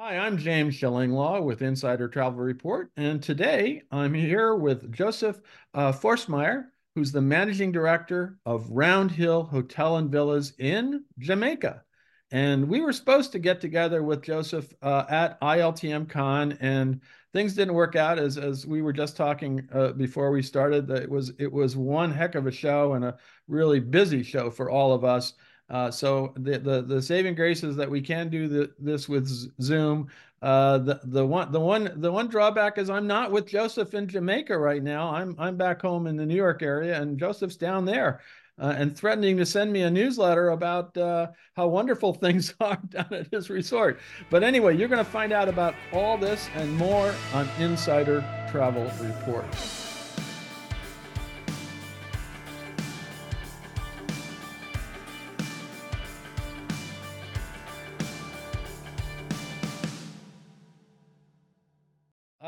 Hi, I'm James Shillinglaw with Insider Travel Report, and today I'm here with Josef uh, Forstmayr, who's the managing director of Round Hill Hotel and Villas in Jamaica. And we were supposed to get together with Josef uh, at ILTM Cannes, and things didn't work out as as we were just talking uh, before we started. It was it was one heck of a show and a really busy show for all of us. Uh, so the, the the saving grace is that we can do the, this with Zoom. Uh, the the one the one the one drawback is I'm not with Josef in Jamaica right now. I'm I'm back home in the New York area, and Josef's down there. Uh, and threatening to send me a newsletter about uh, how wonderful things are down at his resort. But anyway, you're going to find out about all this and more on Insider Travel Report.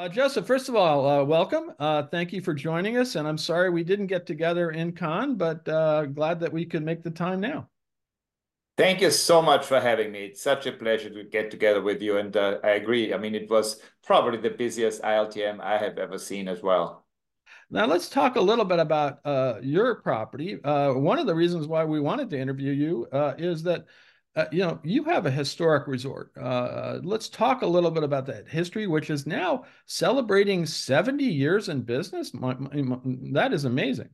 Uh, Josef, first of all, uh, welcome. Uh, thank you for joining us. And I'm sorry we didn't get together in Cannes, but uh, glad that we could make the time now. Thank you so much for having me. It's such a pleasure to get together with you. And uh, I agree. I mean, it was probably the busiest ILTM I have ever seen as well. Now, let's talk a little bit about uh, your property. one of the reasons why we wanted to interview you is that uh, you know, you have a historic resort. Uh, let's talk a little bit about that history, which is now celebrating 70 years in business. My, my, my, that is amazing.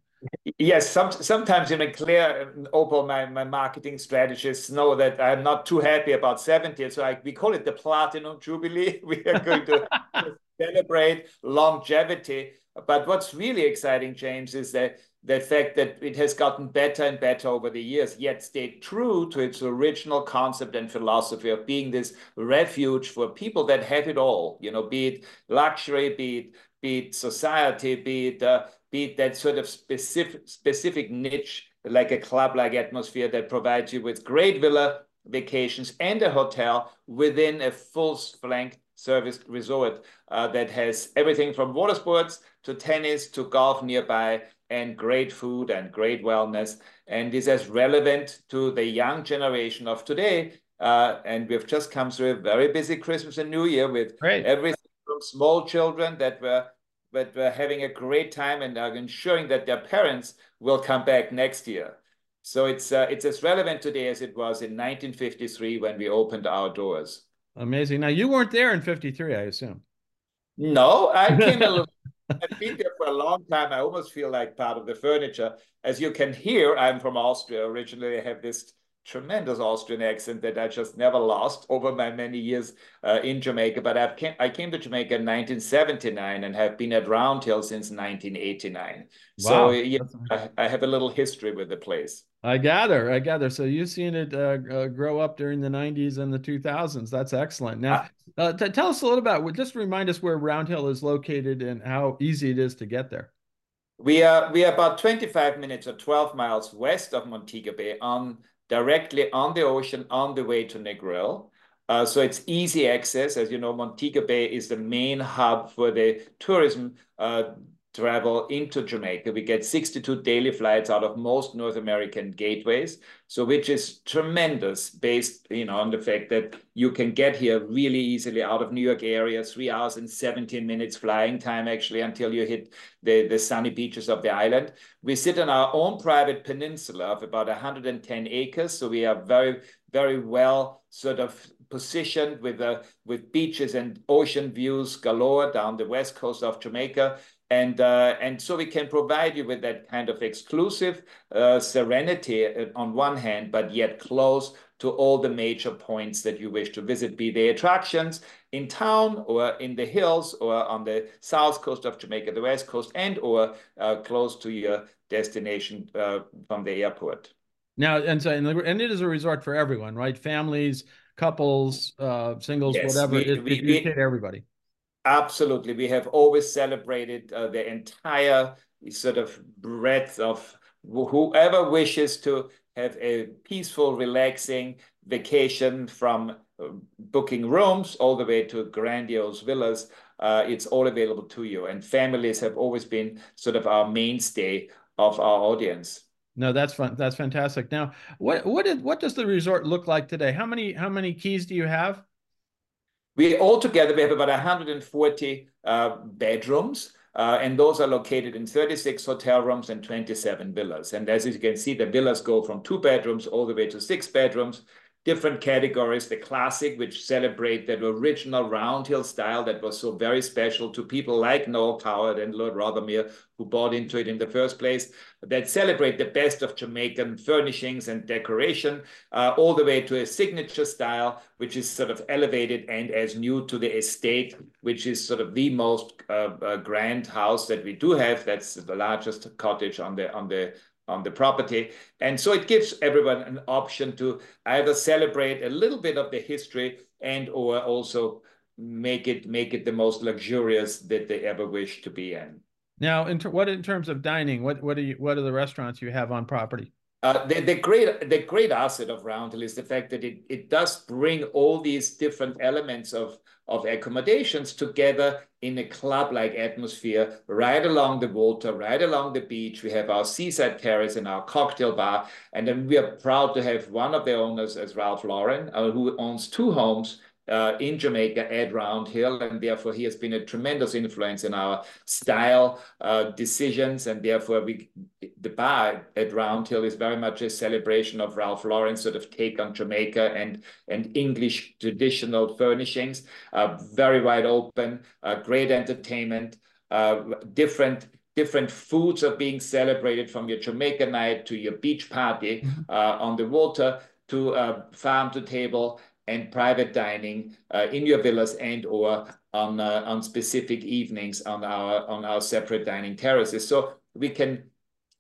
Yes, some, sometimes in a clear, Opal, my, my marketing strategists know that I'm not too happy about 70. So I, we call it the Platinum Jubilee. We are going to celebrate longevity. But what's really exciting, James, is that the fact that it has gotten better and better over the years, yet stayed true to its original concept and philosophy of being this refuge for people that have it all, you know, be it luxury, be it, be it society, be it, uh, be it that sort of specific, specific niche, like a club-like atmosphere that provides you with great villa vacations and a hotel within a full-flanked service resort uh, that has everything from water sports to tennis to golf nearby and great food and great wellness. And this is relevant to the young generation of today. Uh, and we've just come through a very busy Christmas and New Year with great. everything from small children that were that were having a great time and are ensuring that their parents will come back next year. So it's uh, it's as relevant today as it was in 1953 when we opened our doors. Amazing. Now you weren't there in 53, I assume. No, I came a little I've been there for a long time. I almost feel like part of the furniture. As you can hear, I'm from Austria. Originally, I have this tremendous Austrian accent that I just never lost over my many years uh, in Jamaica. But I've came, I came to Jamaica in 1979 and have been at Round Hill since 1989. Wow. So yeah, I, I have a little history with the place. I gather, I gather. So you've seen it uh, uh, grow up during the 90s and the 2000s. That's excellent. Now, uh, t- tell us a little about, just remind us where Round Hill is located and how easy it is to get there. We are we are about 25 minutes or 12 miles west of Montego Bay, on directly on the ocean, on the way to Negril. Uh, so it's easy access. As you know, Montego Bay is the main hub for the tourism uh, travel into Jamaica. We get 62 daily flights out of most North American gateways, so which is tremendous based, you know, on the fact that you can get here really easily out of New York area, three hours and 17 minutes flying time actually until you hit the, the sunny beaches of the island. We sit on our own private peninsula of about 110 acres, so we are very, very well sort of positioned with uh, with beaches and ocean views galore down the west coast of Jamaica. And, uh, and so we can provide you with that kind of exclusive uh, serenity uh, on one hand, but yet close to all the major points that you wish to visit, be they attractions in town or in the hills or on the south coast of Jamaica, the west coast, and or uh, close to your destination uh, from the airport. Now, and so, and it is a resort for everyone, right? Families, couples, uh, singles, yes, whatever. We, it, we, it, it, everybody. Absolutely. We have always celebrated uh, the entire sort of breadth of whoever wishes to have a peaceful, relaxing vacation from uh, booking rooms all the way to grandiose villas. Uh, it's all available to you. And families have always been sort of our mainstay of our audience. No, that's fun. That's fantastic. Now, what what is what does the resort look like today? How many how many keys do you have? We altogether we have about 140 uh, bedrooms. Uh, and those are located in 36 hotel rooms and 27 villas. And as you can see, the villas go from two bedrooms all the way to six bedrooms different categories. The classic, which celebrate that original Round Hill style that was so very special to people like Noel Coward and Lord Rothermere, who bought into it in the first place, that celebrate the best of Jamaican furnishings and decoration, uh, all the way to a signature style, which is sort of elevated and as new to the estate, which is sort of the most uh, uh, grand house that we do have. That's the largest cottage on the on the on the property. And so it gives everyone an option to either celebrate a little bit of the history and or also make it make it the most luxurious that they ever wish to be in. Now, in what in terms of dining, what what are you what are the restaurants you have on property? Uh, the, the great the great asset of Round Hill is the fact that it, it does bring all these different elements of of accommodations together in a club-like atmosphere right along the water, right along the beach. We have our seaside terrace and our cocktail bar. And then we are proud to have one of the owners as Ralph Lauren, uh, who owns two homes uh, in Jamaica at Round Hill, and therefore he has been a tremendous influence in our style uh, decisions, and therefore we, the bar at Round Hill is very much a celebration of Ralph Lauren's sort of take on Jamaica and and English traditional furnishings. Uh, very wide open, uh, great entertainment, uh, different different foods are being celebrated from your Jamaica night to your beach party mm -hmm. on the water to uh, farm to table and private dining uh, in your villas and or on uh, on specific evenings on our on our separate dining terraces. So we can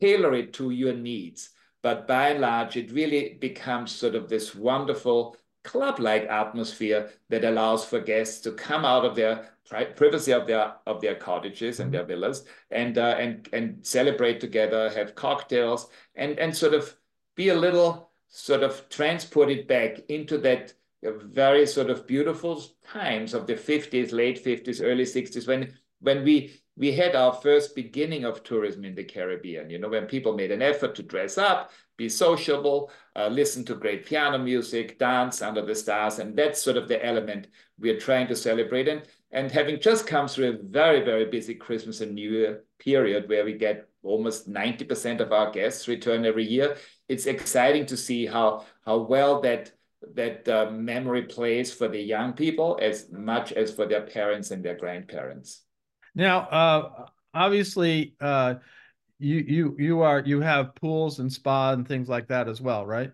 tailor it to your needs. But by and large, it really becomes sort of this wonderful club-like atmosphere that allows for guests to come out of their privacy of their of their cottages and their villas and uh, and and celebrate together, have cocktails, and and sort of be a little sort of transported back into that very sort of beautiful times of the 50s, late 50s, early 60s, when when we we had our first beginning of tourism in the Caribbean, you know, when people made an effort to dress up, be sociable, uh, listen to great piano music, dance under the stars. And that's sort of the element we're trying to celebrate. And, and having just come through a very, very busy Christmas and New Year period where we get almost 90% of our guests return every year, it's exciting to see how, how well that that uh, memory plays for the young people as much as for their parents and their grandparents. Now, uh, obviously, uh, you you you are you have pools and spa and things like that as well, right?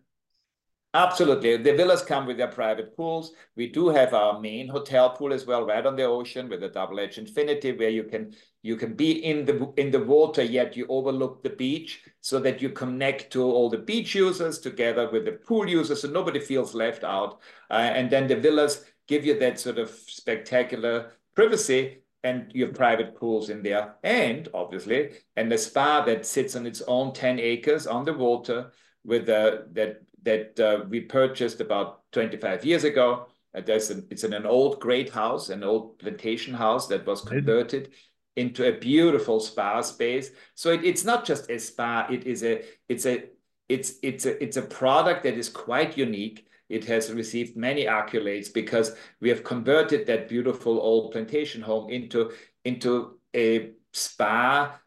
Absolutely. The villas come with their private pools. We do have our main hotel pool as well, right on the ocean with a double edge infinity where you can you can be in the in the water, yet you overlook the beach so that you connect to all the beach users together with the pool users so nobody feels left out. Uh, and then the villas give you that sort of spectacular privacy and you have private pools in there. And obviously, and the spa that sits on its own 10 acres on the water with uh, that that uh, we purchased about 25 years ago. Uh, there's an, it's in an old great house, an old plantation house that was converted into a beautiful spa space. So it, it's not just a spa; it is a it's a it's it's a it's a product that is quite unique. It has received many accolades because we have converted that beautiful old plantation home into into a spa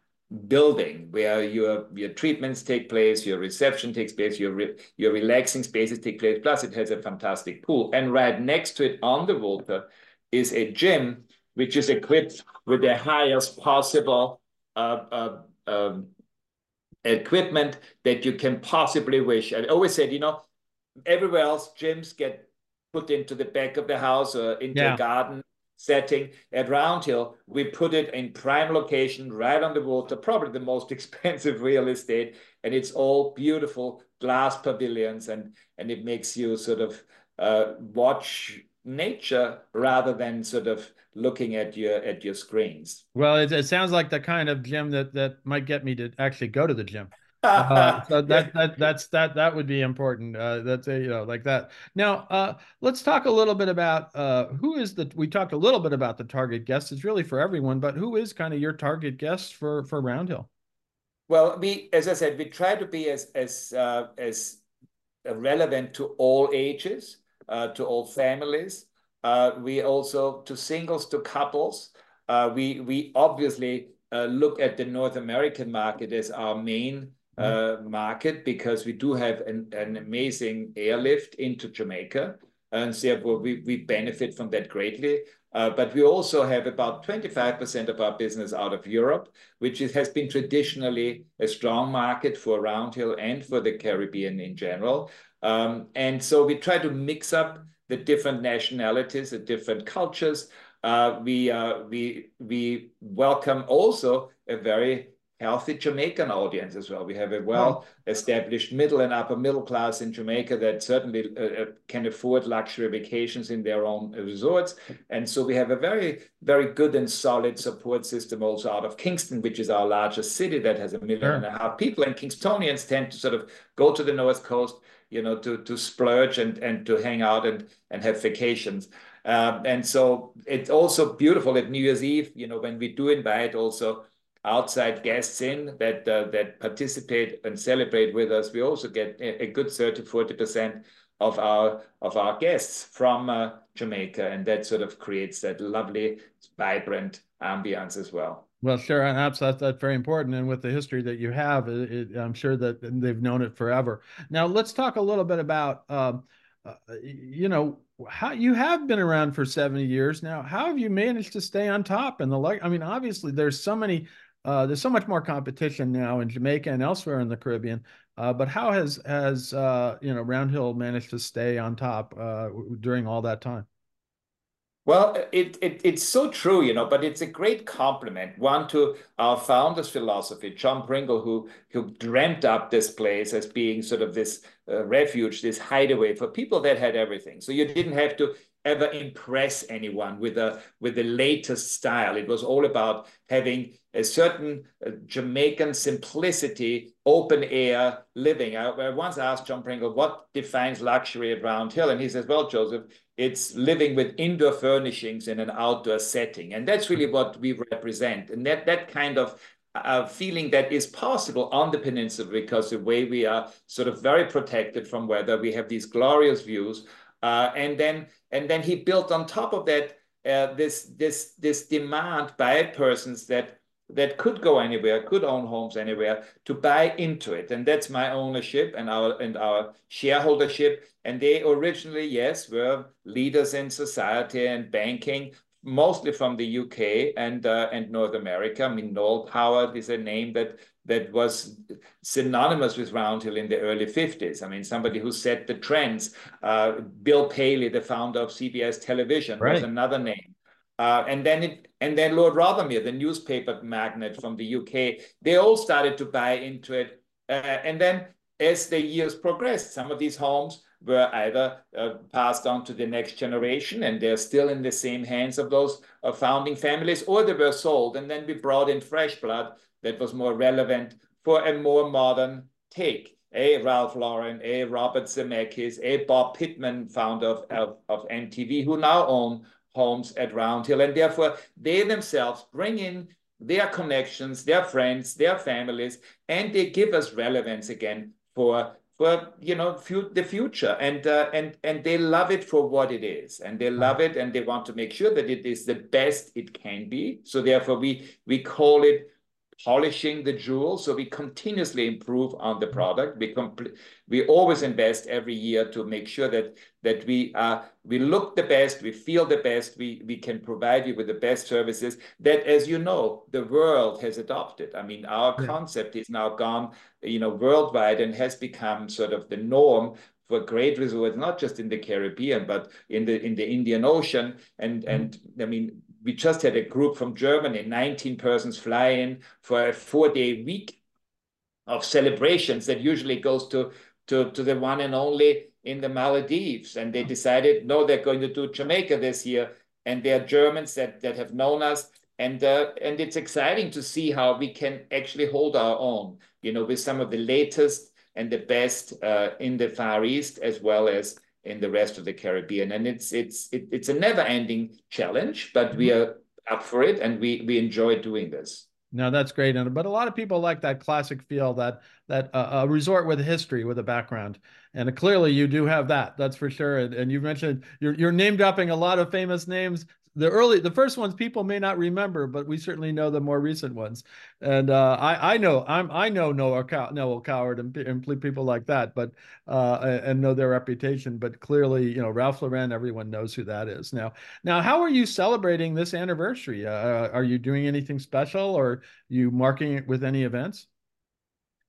building where your your treatments take place, your reception takes place, your re, your relaxing spaces take place. Plus, it has a fantastic pool, and right next to it on the water is a gym which is equipped with the highest possible uh, uh, um, equipment that you can possibly wish. I always said, you know, everywhere else gyms get put into the back of the house or into yeah. a garden setting at Round Hill, we put it in prime location, right on the water, probably the most expensive real estate, and it's all beautiful glass pavilions, and and it makes you sort of uh, watch nature rather than sort of looking at your at your screens. Well, it, it sounds like the kind of gym that that might get me to actually go to the gym. Uh, so that that that's that that would be important. Uh, that's a, you know like that. Now, uh, let's talk a little bit about uh, who is the. We talked a little bit about the target guest. It's really for everyone, but who is kind of your target guest for for Round Hill? Well, we, as I said, we try to be as as uh, as relevant to all ages, uh, to all families. Uh, we also to singles, to couples. Uh, we we obviously uh, look at the North American market as our main mm-hmm. market because we do have an, an amazing airlift into Jamaica, and therefore we we benefit from that greatly. Uh, but we also have about 25% of our business out of Europe, which has been traditionally a strong market for Round Hill and for the Caribbean in general. Um, and so we try to mix up the different nationalities, the different cultures. Uh, we uh we We welcome also a very healthy Jamaican audience as well. We have a well-established middle and upper middle class in Jamaica that certainly uh, uh, can afford luxury vacations in their own resorts. And so we have a very, very good and solid support system also out of Kingston, which is our largest city that has 1.5 million people. And Kingstonians tend to sort of go to the North Coast, you know, to to splurge and and to hang out and have vacations. Um, and so it's also beautiful at New Year's Eve, you know, when we do invite also outside guests in that uh, that participate and celebrate with us, we also get a good 30%-40% of our guests from uh, Jamaica, and that sort of creates that lovely, vibrant ambiance as well. Well, sure, and absolutely, that's very important, and with the history that you have, I'm sure that they've known it forever. Now, let's talk a little bit about, um, uh, you know, how you have been around for 70 years now. How have you managed to stay on top in the like... I mean, obviously, there's so many, Uh, there's so much more competition now in Jamaica and elsewhere in the Caribbean, uh, but how has, has uh, you know, Round Hill managed to stay on top during all that time? Well, it it's so true, you know, but it's a great compliment, one, to our founder's philosophy, John Pringle, who dreamt up this place as being sort of this refuge, this hideaway for people that had everything. So you didn't have to ever impress anyone with the latest style. It was all about having a certain uh, Jamaican simplicity, open-air living. I once asked John Pringle, "What defines luxury at Round Hill?" And he says, "Well, Josef, it's living with indoor furnishings in an outdoor setting." And that's really what we represent, and that kind of uh, feeling that is possible on the peninsula because the way we are sort of very protected from weather, we have these glorious views. Uh, and then he built on top of that, uh, this this this demand by persons that that could go anywhere, could own homes anywhere, to buy into it, and that's my ownership and our and our shareholdership. And they originally, yes, were leaders in society and banking, mostly from the U.K. and uh, and North America. I mean, Noel Coward is a name that that was synonymous with Round Hill in the early 50s. I mean, somebody who set the trends. Uh, Bill Paley, the founder of CBS Television was another name. Uh, and then Lord Rothermere, the newspaper magnate from the U.K., they all started to buy into it. And then as the years progressed, some of these homes were either uh, passed on to the next generation, and they're still in the same hands of those uh, founding families, or they were sold. And then we brought in fresh blood that was more relevant for a more modern take. A Ralph Lauren, a Robert Zemeckis, a Bob Pittman, founder of MTV, who now own homes at Round Hill. And therefore, they themselves bring in their connections, their friends, their families, and they give us relevance again for, you know, the future. And uh and they love it for what it is, and they love it, and they want to make sure that it is the best it can be. So therefore, we we call it polishing the jewels, so we continuously improve on the mm-hmm. product. We we always invest every year to make sure that that we uh, we look the best, we feel the best, we we can provide you with the best services that, as you know, the world has adopted. I mean, our concept is now gone, you know, worldwide and has become sort of the norm for great resorts, not just in the Caribbean, but in the in the Indian Ocean. And mm-hmm. And I mean, we just had a group from Germany, 19 persons fly in for a four-day week of celebrations that usually goes to to the one and only in the Maldives. And they decided, no, they're going to do Jamaica this year, and they are Germans that that have known us. Uh, and it's exciting to see how we can actually hold our own, you know, with some of the latest and the best uh, in the Far East, as well as in the rest of the Caribbean. And it's it's it, it's a never-ending challenge, but we are up for it, and we we enjoy doing this. No, that's great. And but a lot of people like that classic feel that that uh, a resort with a history, with a background, and clearly you do have that. That's for sure. And, and you mentioned you're you're name dropping a lot of famous names the early the first ones people may not remember but we certainly know the more recent ones. And uh, I, I know I'm I know Noah Cow- Noel Coward and, and people like that but uh, and know their reputation but clearly you know Ralph Lauren everyone knows who that is. Now now how are you celebrating this anniversary? Uh, are you doing anything special or you marking it with any events?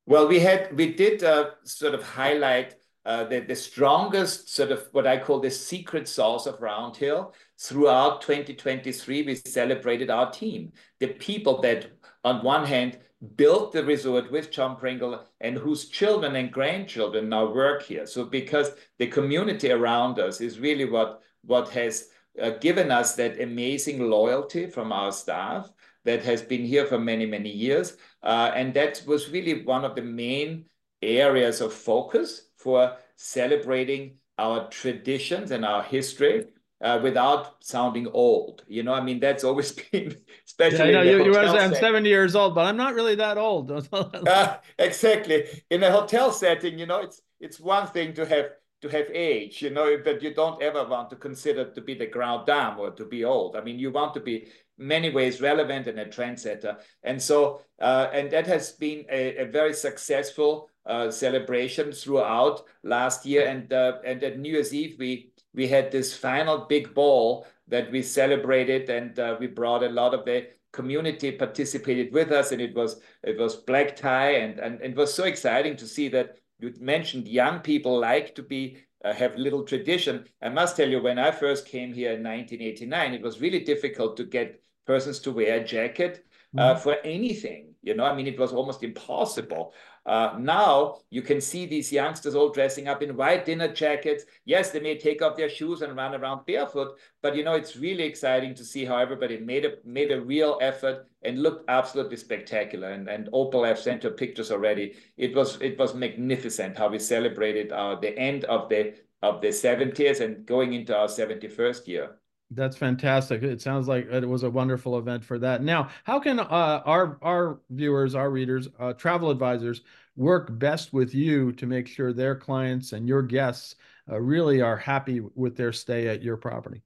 Well we had we did uh, sort of highlight uh, the, the strongest sort of what I call the secret sauce of Round Hill. Throughout 2023, we celebrated our team, the people that, on one hand, built the resort with John Pringle and whose children and grandchildren now work here. So because the community around us is really what, what has uh, given us that amazing loyalty from our staff that has been here for many, many years. Uh, and that was really one of the main areas of focus for celebrating our traditions and our history uh, without sounding old. You know, I mean, that's always been, especially. Yeah, you, you say I'm 70 years old, but I'm not really that old. uh, exactly. In a hotel setting, you know, it's it's one thing to have to have age, you know, but you don't ever want to consider to be the grand dame or to be old. I mean, you want to be many ways relevant and a trendsetter. And so, uh, and that has been a, a very successful uh, celebration throughout last year. And uh, and at New Year's Eve, we we had this final big ball that we celebrated, and uh, we brought a lot of the community participated with us, and it was it was black tie, and and, and it was so exciting to see that you mentioned young people like to be uh, have little tradition. I must tell you, when I first came here in 1989, it was really difficult to get persons to wear a jacket uh, mm-hmm. for anything. You know, I mean, it was almost impossible. Uh, now you can see these youngsters all dressing up in white dinner jackets. Yes, they may take off their shoes and run around barefoot, but you know it's really exciting to see how everybody made a made a real effort and looked absolutely spectacular. And and Opal I've sent her pictures already. It was it was magnificent how we celebrated our the end of the of the 70s and going into our 71st year. That's fantastic. It sounds like it was a wonderful event for that. Now, how can uh, our our viewers, our readers, uh, travel advisors work best with you to make sure their clients and your guests uh, really are happy with their stay at your property?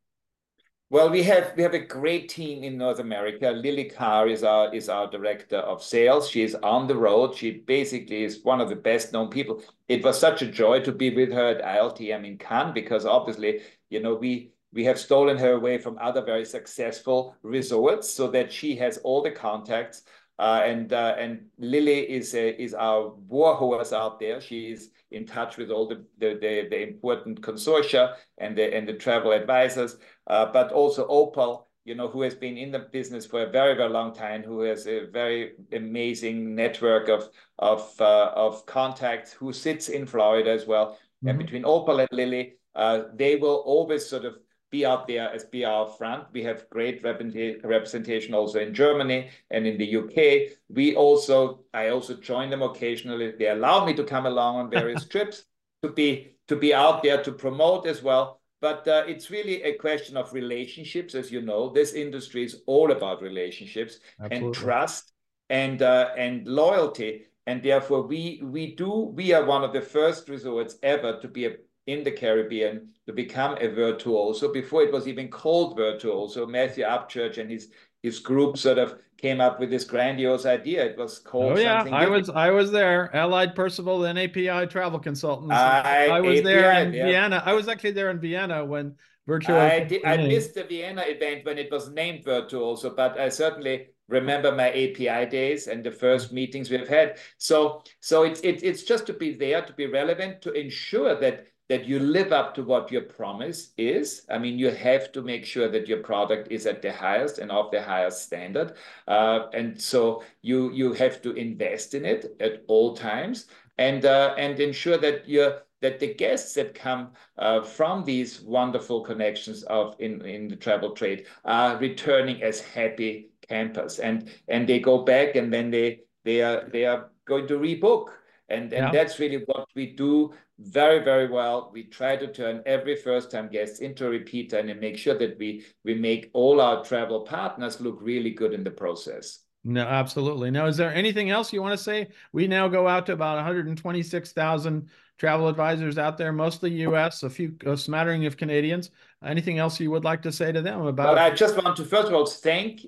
Well, we have we have a great team in North America. Lily Carr is our is our director of sales. She is on the road. She basically is one of the best known people. It was such a joy to be with her at ILTM in Cannes because obviously, you know, we we have stolen her away from other very successful resorts so that she has all the contacts. Uh, and uh, and Lily is a, is our war horse out there. She is in touch with all the the, the, the important consortia and the and the travel advisors, uh, but also Opal, you know, who has been in the business for a very very long time, who has a very amazing network of of uh, of contacts, who sits in Florida as well. Mm -hmm. And between Opal and Lily, uh, they will always sort of be out there as be out front. We have great representation also in Germany and in the UK. We also, I also join them occasionally. They allow me to come along on various trips to be to be out there to promote as well. But uh, it's really a question of relationships, as you know. This industry is all about relationships Absolutely. and trust and uh, and loyalty. And therefore, we we do we are one of the first resorts ever to be a in the Caribbean to become a virtuoso before it was even called virtuoso. Matthew Upchurch and his his group sort of came up with this grandiose idea. It was called. Oh yeah, I was I was there. Allied Percival and API Travel Consultants. I, I was API, there in yeah. Vienna. I was actually there in Vienna when Virtuoso. I, did, I missed the Vienna event when it was named Virtuoso, but I certainly remember my API days and the first meetings we've had. So so it's it, it's just to be there to be relevant to ensure that that you live up to what your promise is. I mean, you have to make sure that your product is at the highest and of the highest standard. Uh, and so you you have to invest in it at all times and uh, and ensure that you're that the guests that come uh, from these wonderful connections of in, in the travel trade are returning as happy campers and and they go back and then they they are they are going to rebook and, and yeah. that's really what we do very, very well. We try to turn every first-time guest into a repeater and make sure that we, we make all our travel partners look really good in the process. No, absolutely. Now, is there anything else you want to say? We now go out to about 126,000 travel advisors out there, mostly U.S., a few, a smattering of Canadians. Anything else you would like to say to them about? Well, I just want to first of all thank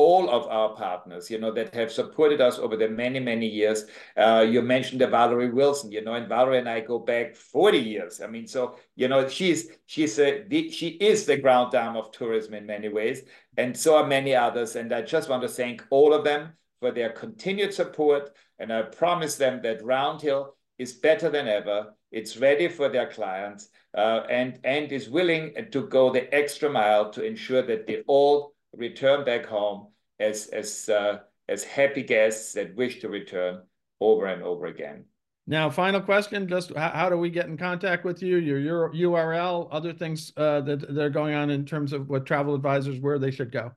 all of our partners, you know, that have supported us over the many, many years. Uh, you mentioned the Valerie Wilson, you know, and Valerie and I go back 40 years. I mean, so, you know, she's, she's a, the, she is the ground dam of tourism in many ways, and so are many others. And I just want to thank all of them for their continued support. And I promise them that Round Hill is better than ever. It's ready for their clients uh, and, and is willing to go the extra mile to ensure that they all return back home as as uh, as happy guests that wish to return over and over again. Now, final question: Just how, how do we get in contact with you? Your your URL, other things uh, that that are going on in terms of what travel advisors where they should go.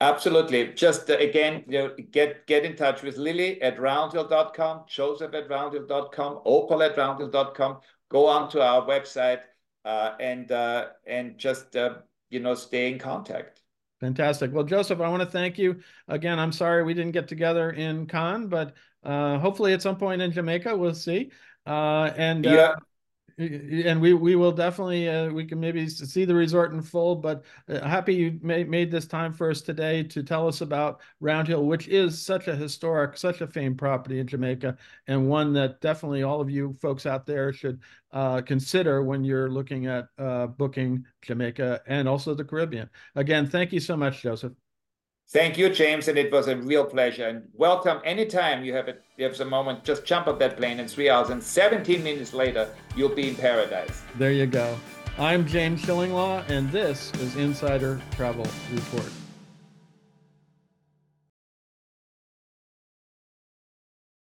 Absolutely. Just uh, again, you know, get get in touch with Lily at roundhill.com, Josef at roundhill.com, Opal at roundhill.com. Go on to our website uh, and uh, and just uh, you know stay in contact. Fantastic. Well, Josef, I want to thank you again. I'm sorry we didn't get together in Cannes, but uh, hopefully at some point in Jamaica, we'll see. Uh, and uh, yeah and we we will definitely uh, we can maybe see the resort in full but uh, happy you made, this time for us today to tell us about round hill which is such a historic such a famed property in jamaica and one that definitely all of you folks out there should uh, consider when you're looking at uh, booking jamaica and also the caribbean. Again thank you so much josef Thank you, James, and it was a real pleasure. And welcome anytime you have a, you have moment. Just jump off that plane in three hours, and 17 minutes later, you'll be in paradise. There you go. I'm James Shillinglaw, and this is Insider Travel Report.